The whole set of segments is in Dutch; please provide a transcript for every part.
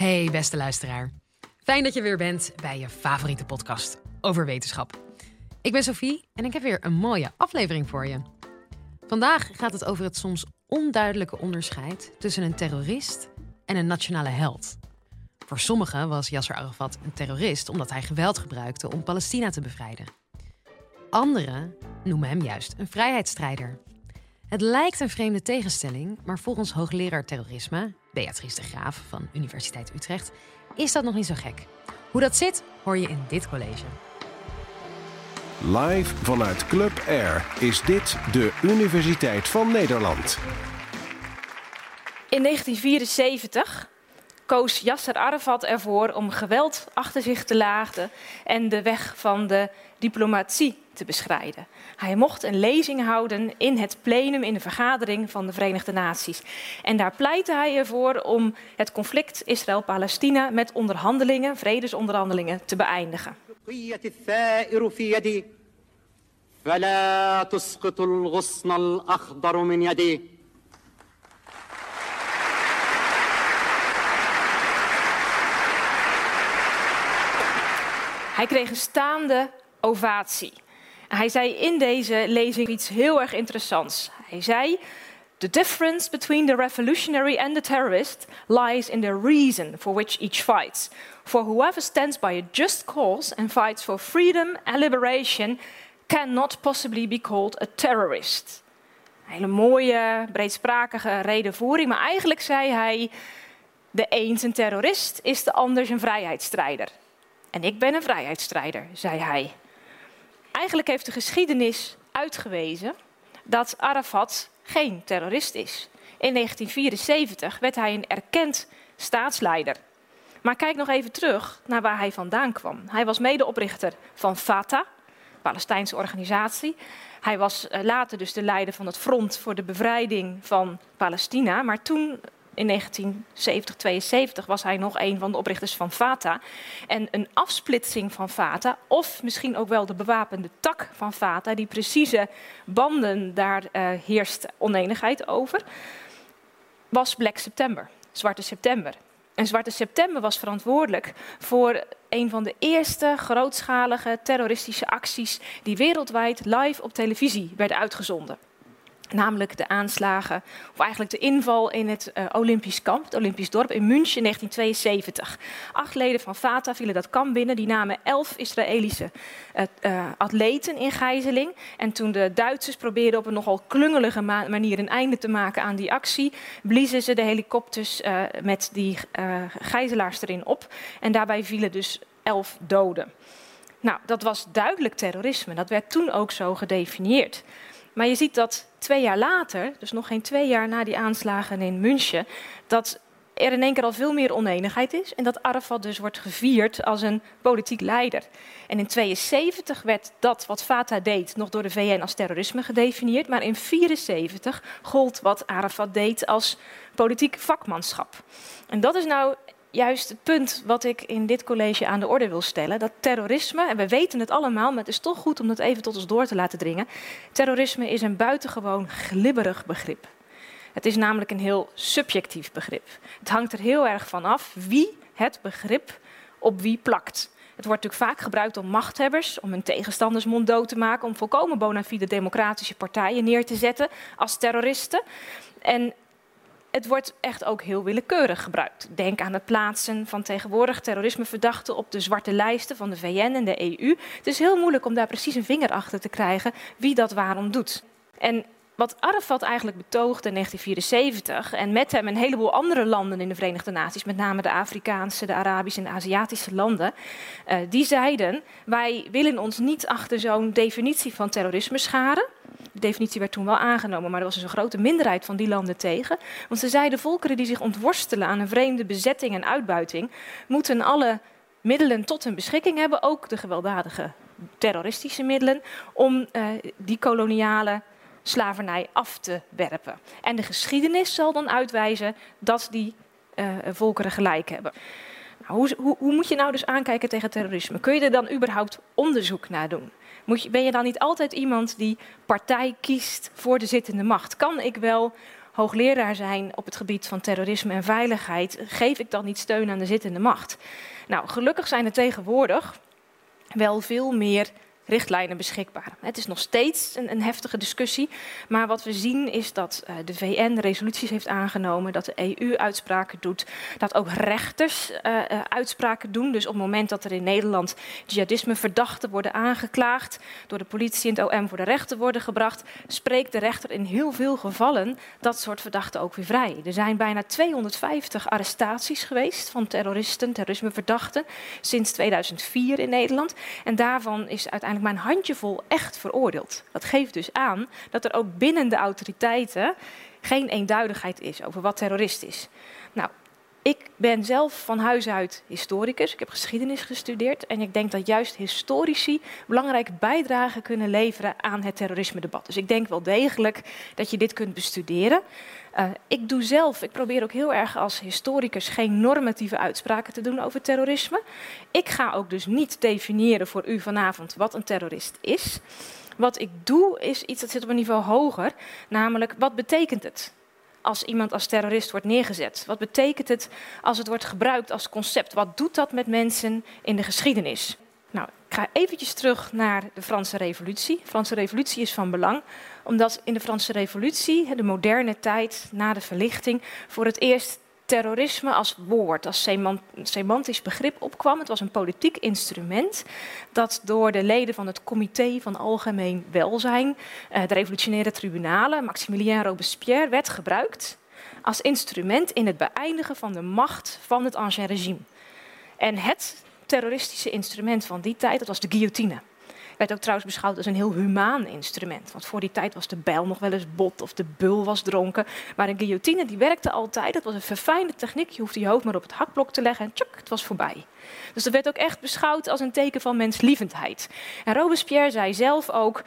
Hey beste luisteraar. Fijn dat je weer bent bij je favoriete podcast over wetenschap. Ik ben Sophie en ik heb weer een mooie aflevering voor je. Vandaag gaat het over het soms onduidelijke onderscheid tussen een terrorist en een nationale held. Voor sommigen was Yasser Arafat een terrorist omdat hij geweld gebruikte om Palestina te bevrijden. Anderen noemen hem juist een vrijheidsstrijder. Het lijkt een vreemde tegenstelling, maar volgens hoogleraar terrorisme, Beatrice de Graaf van Universiteit Utrecht, is dat nog niet zo gek. Hoe dat zit, hoor je in dit college. Live vanuit Club Air is dit de Universiteit van Nederland. In 1974 koos Yasser Arafat ervoor om geweld achter zich te laten en de weg van de diplomatie te beschrijden. Hij mocht een lezing houden in het plenum, in de vergadering van de Verenigde Naties. En daar pleitte hij ervoor om het conflict Israël-Palestina met onderhandelingen, vredesonderhandelingen, te beëindigen. فلا تسقط الغصن الأخضر من يدي Hij kreeg een staande ovatie. Hij zei in deze lezing iets heel erg interessants. Hij zei: The difference between the revolutionary and the terrorist lies in the reason for which each fights. For whoever stands by a just cause and fights for freedom and liberation cannot possibly be called a terrorist. Hele mooie, breedsprakige redenvoering, maar eigenlijk zei hij: de een een terrorist is de ander een vrijheidsstrijder. En ik ben een vrijheidsstrijder, zei hij. Eigenlijk heeft de geschiedenis uitgewezen dat Arafat geen terrorist is. In 1974 werd hij een erkend staatsleider. Maar kijk nog even terug naar waar hij vandaan kwam. Hij was medeoprichter van Fatah, Palestijnse organisatie. Hij was eh, later dus de leider van het Front voor de Bevrijding van Palestina. Maar toen in 1970, 72 was hij nog een van de oprichters van Fatah. En een afsplitsing van Fatah, of misschien ook wel de bewapende tak van Fatah, die precieze banden, daar uh, heerst oneenigheid over, was Black September, Zwarte September. En Zwarte September was verantwoordelijk voor een van de eerste grootschalige terroristische acties die wereldwijd live op televisie werden uitgezonden. Namelijk de aanslagen, of eigenlijk de inval in het uh, Olympisch kamp, het Olympisch dorp in München in 1972. Acht leden van Fatah vielen dat kamp binnen. Die namen elf Israëlische uh, uh, atleten in gijzeling. En toen de Duitsers probeerden op een nogal klungelige ma manier een einde te maken aan die actie, bliezen ze de helikopters met die gijzelaars erin op. En daarbij vielen dus elf doden. Nou, dat was duidelijk terrorisme. Dat werd toen ook zo gedefinieerd. Maar je ziet dat twee jaar later, dus nog geen twee jaar na die aanslagen in München, dat er in één keer al veel meer oneenigheid is en dat Arafat dus wordt gevierd als een politiek leider. En in 1972 werd dat wat Fatah deed nog door de VN als terrorisme gedefinieerd, maar in 1974 gold wat Arafat deed als politiek vakmanschap. En dat is nou juist het punt wat ik in dit college aan de orde wil stellen. Dat terrorisme, en we weten het allemaal, maar het is toch goed om dat even tot ons door te laten dringen. Terrorisme is een buitengewoon glibberig begrip. Het is namelijk een heel subjectief begrip. Het hangt er heel erg van af wie het begrip op wie plakt. Het wordt natuurlijk vaak gebruikt om machthebbers, om hun tegenstanders monddood te maken, om volkomen bona fide democratische partijen neer te zetten als terroristen. En het wordt echt ook heel willekeurig gebruikt. Denk aan het plaatsen van tegenwoordig terrorismeverdachten op de zwarte lijsten van de VN en de EU. Het is heel moeilijk om daar precies een vinger achter te krijgen wie dat waarom doet. En wat Arafat eigenlijk betoogde in 1974 en met hem een heleboel andere landen in de Verenigde Naties, met name de Afrikaanse, de Arabische en de Aziatische landen, uh, die zeiden: wij willen ons niet achter zo'n definitie van terrorisme scharen. De definitie werd toen wel aangenomen, maar er was dus een grote minderheid van die landen tegen. Want ze zeiden: volkeren die zich ontworstelen aan een vreemde bezetting en uitbuiting, moeten alle middelen tot hun beschikking hebben, ook de gewelddadige terroristische middelen, om uh, die koloniale slavernij af te werpen. En de geschiedenis zal dan uitwijzen dat die uh, volkeren gelijk hebben. Nou, hoe, hoe, hoe, moet je nou dus aankijken tegen terrorisme? Kun je er dan überhaupt onderzoek naar doen? Je, ben je dan niet altijd iemand die partij kiest voor de zittende macht? Kan ik wel hoogleraar zijn op het gebied van terrorisme en veiligheid, geef ik dan niet steun aan de zittende macht? Nou, gelukkig zijn er tegenwoordig wel veel meer richtlijnen beschikbaar. Het is nog steeds een, een heftige discussie, maar wat we zien is dat uh, de VN resoluties heeft aangenomen, dat de EU uitspraken doet, dat ook rechters uh, uh, uitspraken doen. Dus op het moment dat er in Nederland jihadisme verdachten worden aangeklaagd, door de politie en het OM voor de rechter worden gebracht, spreekt de rechter in heel veel gevallen dat soort verdachten ook weer vrij. Er zijn bijna 250 arrestaties geweest van terroristen, terrorismeverdachten, sinds 2004 in Nederland. En daarvan is uiteindelijk maar een handjevol echt veroordeeld. Dat geeft dus aan dat er ook binnen de autoriteiten geen eenduidigheid is over wat terrorist is. Ik ben zelf van huis uit historicus. Ik heb geschiedenis gestudeerd. En ik denk dat juist historici belangrijke bijdrage kunnen leveren aan het terrorisme-debat. Dus ik denk wel degelijk dat je dit kunt bestuderen. Uh, ik doe zelf, ik probeer ook heel erg als historicus geen normatieve uitspraken te doen over terrorisme. Ik ga ook dus niet definiëren voor u vanavond wat een terrorist is. Wat ik doe is iets dat zit op een niveau hoger, namelijk wat betekent het? Als iemand als terrorist wordt neergezet? Wat betekent het als het wordt gebruikt als concept? Wat doet dat met mensen in de geschiedenis? Nou, ik ga eventjes terug naar de Franse Revolutie. De Franse Revolutie is van belang, omdat in de Franse Revolutie, de moderne tijd na de verlichting, voor het eerst terrorisme als woord, als semantisch begrip opkwam. Het was een politiek instrument dat door de leden van het Comité van Algemeen Welzijn, eh, de revolutionaire tribunalen, Maximilien Robespierre, werd gebruikt als instrument in het beëindigen van de macht van het ancien regime. En het terroristische instrument van die tijd, dat was de guillotine. Werd ook trouwens beschouwd als een heel humaan instrument. Want voor die tijd was de bijl nog wel eens bot of de bul was dronken. Maar een guillotine die werkte altijd. Dat was een verfijnde techniek. Je hoefde je hoofd maar op het hakblok te leggen en tjuk, het was voorbij. Dus dat werd ook echt beschouwd als een teken van menslievendheid. En Robespierre zei zelf ook: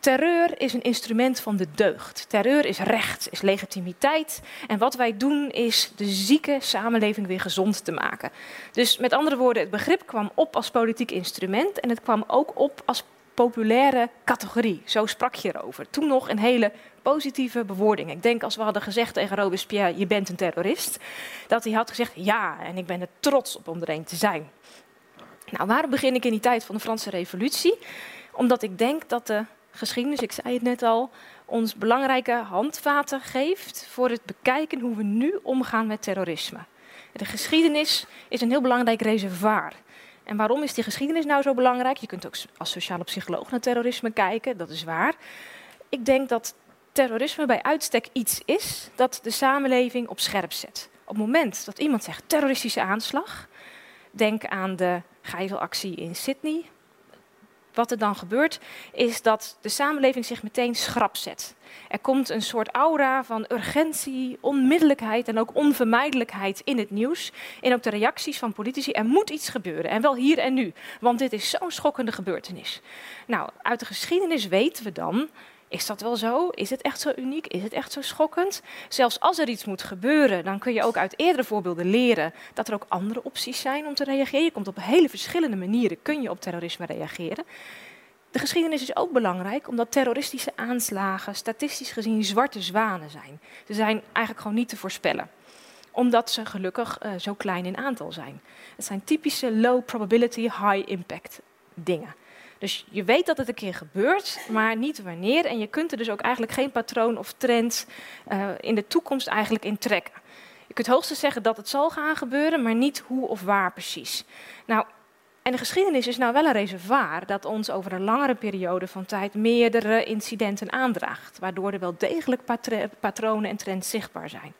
Terreur is een instrument van de deugd. Terreur is recht, is legitimiteit. En wat wij doen is de zieke samenleving weer gezond te maken. Dus met andere woorden, het begrip kwam op als politiek instrument en het kwam ook op als populaire categorie. Zo sprak je erover. Toen nog een hele positieve bewoording. Ik denk als we hadden gezegd tegen Robespierre, je bent een terrorist, dat hij had gezegd, ja, en ik ben er trots op om er een te zijn. Nou, waarom begin ik in die tijd van de Franse Revolutie? Omdat ik denk dat de geschiedenis, ik zei het net al, ons belangrijke handvaten geeft voor het bekijken hoe we nu omgaan met terrorisme. De geschiedenis is een heel belangrijk reservoir. En waarom is die geschiedenis nou zo belangrijk? Je kunt ook als sociale psycholoog naar terrorisme kijken, dat is waar. Ik denk dat terrorisme bij uitstek iets is dat de samenleving op scherp zet. Op het moment dat iemand zegt terroristische aanslag, denk aan de gijzelactie in Sydney wat er dan gebeurt, is dat de samenleving zich meteen schrap zet. Er komt een soort aura van urgentie, onmiddellijkheid en ook onvermijdelijkheid in het nieuws. En ook de reacties van politici. Er moet iets gebeuren. En wel hier en nu. Want dit is zo'n schokkende gebeurtenis. Nou, uit de geschiedenis weten we dan is dat wel zo? Is het echt zo uniek? Is het echt zo schokkend? Zelfs als er iets moet gebeuren, dan kun je ook uit eerdere voorbeelden leren dat er ook andere opties zijn om te reageren. Je komt op hele verschillende manieren kun je op terrorisme reageren. De geschiedenis is ook belangrijk omdat terroristische aanslagen statistisch gezien zwarte zwanen zijn. Ze zijn eigenlijk gewoon niet te voorspellen omdat ze gelukkig uh, zo klein in aantal zijn. Het zijn typische low probability, high impact dingen. Dus je weet dat het een keer gebeurt, maar niet wanneer. En je kunt er dus ook eigenlijk geen patroon of trend uh, in de toekomst eigenlijk in trekken. Je kunt hoogstens zeggen dat het zal gaan gebeuren, maar niet hoe of waar precies. Nou, en de geschiedenis is nou wel een reservoir dat ons over een langere periode van tijd meerdere incidenten aandraagt, waardoor er wel degelijk patronen en trends zichtbaar zijn.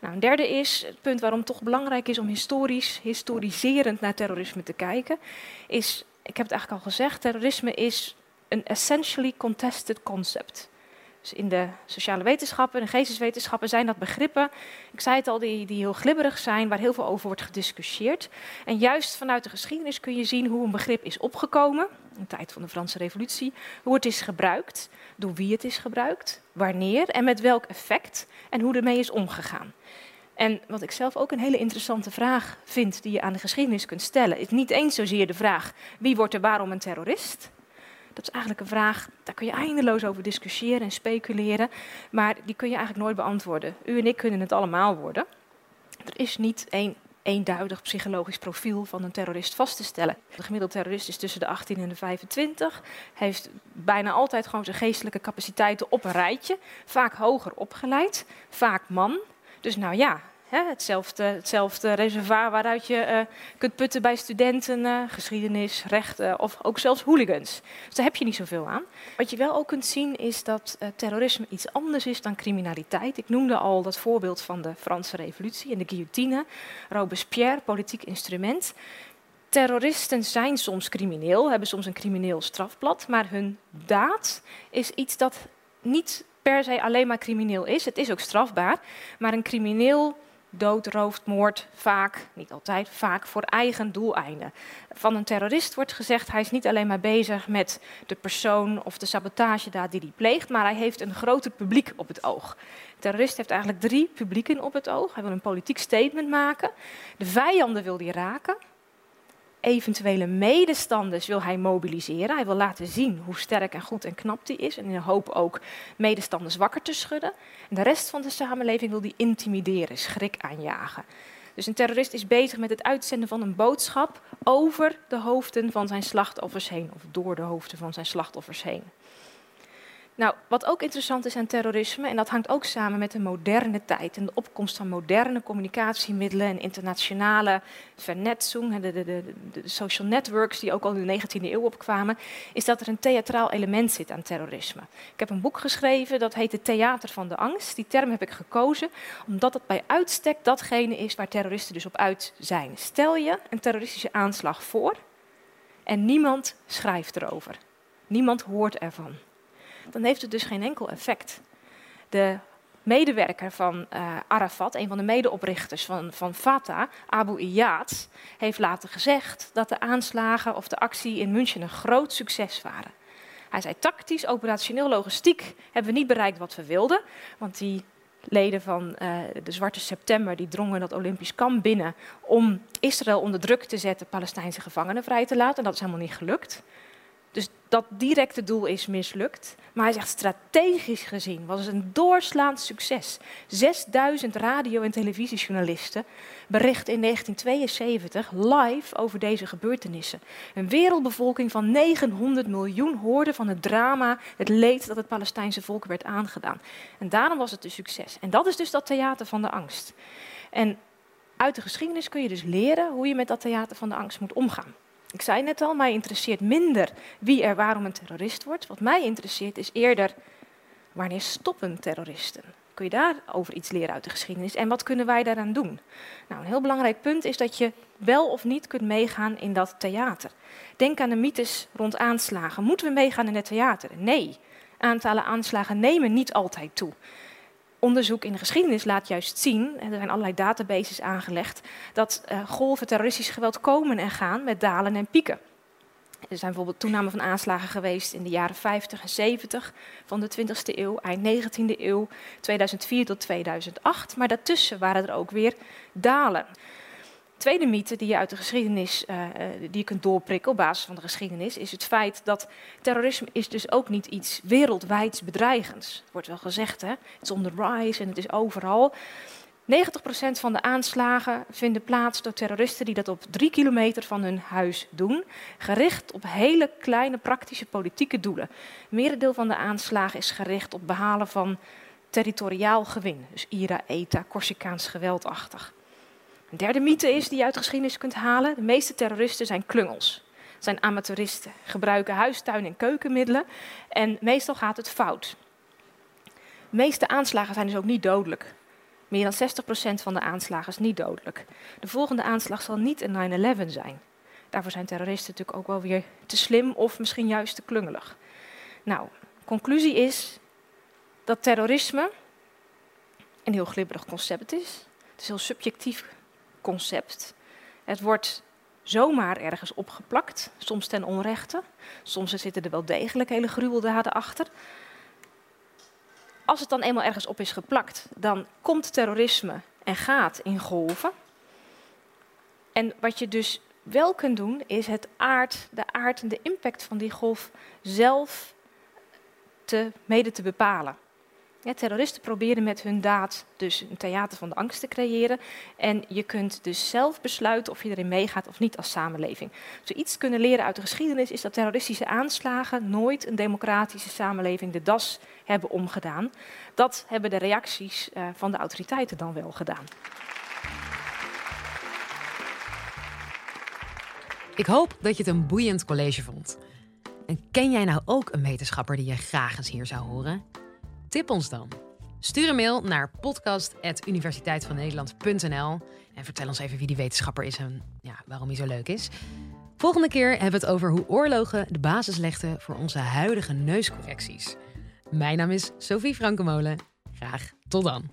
Nou, een derde is, het punt waarom het toch belangrijk is om historisch, historiserend naar terrorisme te kijken, is ik heb het eigenlijk al gezegd, terrorisme is een essentially contested concept. Dus in de sociale wetenschappen en geesteswetenschappen zijn dat begrippen, ik zei het al, die, die heel glibberig zijn, waar heel veel over wordt gediscussieerd. En juist vanuit de geschiedenis kun je zien hoe een begrip is opgekomen, in de tijd van de Franse Revolutie, hoe het is gebruikt, door wie het is gebruikt, wanneer en met welk effect en hoe ermee is omgegaan. En wat ik zelf ook een hele interessante vraag vind die je aan de geschiedenis kunt stellen, is niet eens zozeer de vraag wie wordt er waarom een terrorist. Dat is eigenlijk een vraag, daar kun je eindeloos over discussiëren en speculeren, maar die kun je eigenlijk nooit beantwoorden. U en ik kunnen het allemaal worden. Er is niet één eenduidig psychologisch profiel van een terrorist vast te stellen. De gemiddelde terrorist is tussen de 18 en de 25, heeft bijna altijd gewoon zijn geestelijke capaciteiten op een rijtje, vaak hoger opgeleid, vaak man. Dus nou ja, hetzelfde, hetzelfde reservoir waaruit je uh, kunt putten bij studenten, uh, geschiedenis, rechten of ook zelfs hooligans. Dus daar heb je niet zoveel aan. Wat je wel ook kunt zien is dat uh, terrorisme iets anders is dan criminaliteit. Ik noemde al dat voorbeeld van de Franse revolutie en de guillotine. Robespierre, politiek instrument. Terroristen zijn soms crimineel, hebben soms een crimineel strafblad, maar hun daad is iets dat niet per se alleen maar crimineel is. Het is ook strafbaar, maar een crimineel dood, rooft, moord, vaak, niet altijd, vaak voor eigen doeleinden. Van een terrorist wordt gezegd, hij is niet alleen maar bezig met de persoon of de sabotagedaad die hij pleegt, maar hij heeft een groter publiek op het oog. De terrorist heeft eigenlijk drie publieken op het oog. Hij wil een politiek statement maken. De vijanden wil hij raken eventuele medestanders wil hij mobiliseren. Hij wil laten zien hoe sterk en goed en knap hij is. En in de hoop ook medestanders wakker te schudden. En de rest van de samenleving wil hij intimideren, schrik aanjagen. Dus een terrorist is bezig met het uitzenden van een boodschap over de hoofden van zijn slachtoffers heen. Of door de hoofden van zijn slachtoffers heen. Nou, wat ook interessant is aan terrorisme, en dat hangt ook samen met de moderne tijd en de opkomst van moderne communicatiemiddelen en internationale vernetzing, de, de, de, de, social networks die ook al in de 19e eeuw opkwamen, is dat er een theatraal element zit aan terrorisme. Ik heb een boek geschreven dat heet Het Theater van de Angst. Die term heb ik gekozen omdat het bij uitstek datgene is waar terroristen dus op uit zijn. Stel je een terroristische aanslag voor en niemand schrijft erover. Niemand hoort ervan dan heeft het dus geen enkel effect. De medewerker van uh, Arafat, een van de medeoprichters van, van Fatah, Abu Iyad, heeft later gezegd dat de aanslagen of de actie in München een groot succes waren. Hij zei tactisch, operationeel, logistiek hebben we niet bereikt wat we wilden, want die leden van uh, de Zwarte September die drongen dat Olympisch kamp binnen om Israël onder druk te zetten Palestijnse gevangenen vrij te laten. En dat is helemaal niet gelukt. Dat directe doel is mislukt. Maar hij zegt strategisch gezien was het een doorslaand succes. 6000 radio- en televisiejournalisten berichten in 1972 live over deze gebeurtenissen. Een wereldbevolking van 900 miljoen hoorde van het drama, het leed dat het Palestijnse volk werd aangedaan. En daarom was het een succes. En dat is dus dat theater van de angst. En uit de geschiedenis kun je dus leren hoe je met dat theater van de angst moet omgaan. Ik zei net al, mij interesseert minder wie er waarom een terrorist wordt. Wat mij interesseert is eerder wanneer stoppen terroristen? Kun je daarover iets leren uit de geschiedenis en wat kunnen wij daaraan doen? Nou, een heel belangrijk punt is dat je wel of niet kunt meegaan in dat theater. Denk aan de mythes rond aanslagen. Moeten we meegaan in het theater? Nee. Aantallen aanslagen nemen niet altijd toe onderzoek in de geschiedenis laat juist zien, en er zijn allerlei databases aangelegd, dat uh, golven terroristisch geweld komen en gaan met dalen en pieken. Er zijn bijvoorbeeld toename van aanslagen geweest in de jaren 50 en 70 van de 20e eeuw, eind 19e eeuw, 2004 tot 2008. Maar daartussen waren er ook weer dalen tweede mythe die je uit de geschiedenis uh, die je kunt doorprikken op basis van de geschiedenis, is het feit dat terrorisme is dus ook niet iets wereldwijds bedreigends. Het wordt wel gezegd, hè? het is on the rise en het is overal. 90% van de aanslagen vinden plaats door terroristen die dat op drie kilometer van hun huis doen, gericht op hele kleine praktische politieke doelen. Merendeel van de aanslagen is gericht op behalen van territoriaal gewin, dus IRA, ETA, Corsicaans geweldachtig. Een derde mythe is die je uit de geschiedenis kunt halen. De meeste terroristen zijn klungels. Zijn amateuristen, gebruiken huistuin- en keukenmiddelen en meestal gaat het fout. De meeste aanslagen zijn dus ook niet dodelijk. Meer dan 60% van de aanslagen is niet dodelijk. De volgende aanslag zal niet een 9-11 zijn. Daarvoor zijn terroristen natuurlijk ook wel weer te slim of misschien juist te klungelig. Nou, conclusie is dat terrorisme een heel glibberig concept is. Het is heel subjectief concept. Het wordt zomaar ergens opgeplakt, soms ten onrechte. Soms zitten er wel degelijk hele gruweldaden achter. Als het dan eenmaal ergens op is geplakt, dan komt terrorisme en gaat in golven. En wat je dus wel kunt doen, is het aard, de aard en de impact van die golf zelf te, mede te bepalen. Ja, terroristen proberen met hun daad dus een theater van de angst te creëren. En je kunt dus zelf besluiten of je erin meegaat of niet als samenleving. Als iets kunnen leren uit de geschiedenis is dat terroristische aanslagen nooit een democratische samenleving de das hebben omgedaan. Dat hebben de reacties uh, van de autoriteiten dan wel gedaan. Ik hoop dat je het een boeiend college vond. En ken jij nou ook een wetenschapper die je graag eens hier zou horen? Tip ons dan. Stuur een mail naar podcast.universiteitvannederland.nl en vertel ons even wie die wetenschapper is en ja, waarom hij zo leuk is. Volgende keer hebben we het over hoe oorlogen de basis legden voor onze huidige neuscorrecties. Mijn naam is Sophie Frankemolen. Graag tot dan.